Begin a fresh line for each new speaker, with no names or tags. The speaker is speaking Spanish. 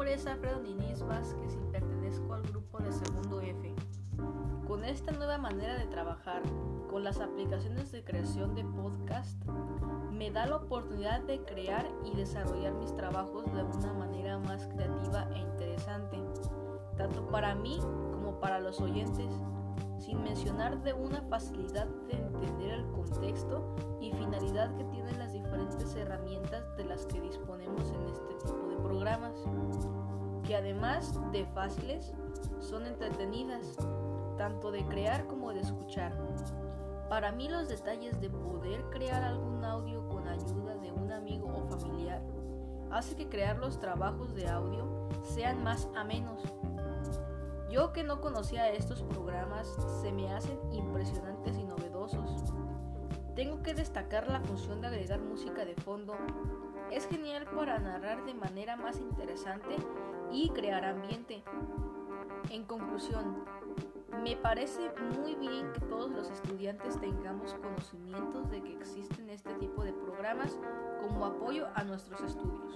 Alfredo Diniz Vázquez y pertenezco al grupo de segundo F. Con esta nueva manera de trabajar, con las aplicaciones de creación de podcast, me da la oportunidad de crear y desarrollar mis trabajos de una manera más creativa e interesante, tanto para mí como para los oyentes, sin mencionar de una facilidad de entender el contexto y finalidad que tienen las diferentes herramientas de las que disponemos en este tipo que además de fáciles, son entretenidas, tanto de crear como de escuchar. Para mí los detalles de poder crear algún audio con ayuda de un amigo o familiar hace que crear los trabajos de audio sean más amenos. Yo que no conocía estos programas se me hacen impresionantes. Que destacar la función de agregar música de fondo. Es genial para narrar de manera más interesante y crear ambiente. En conclusión, me parece muy bien que todos los estudiantes tengamos conocimientos de que existen este tipo de programas como apoyo a nuestros estudios.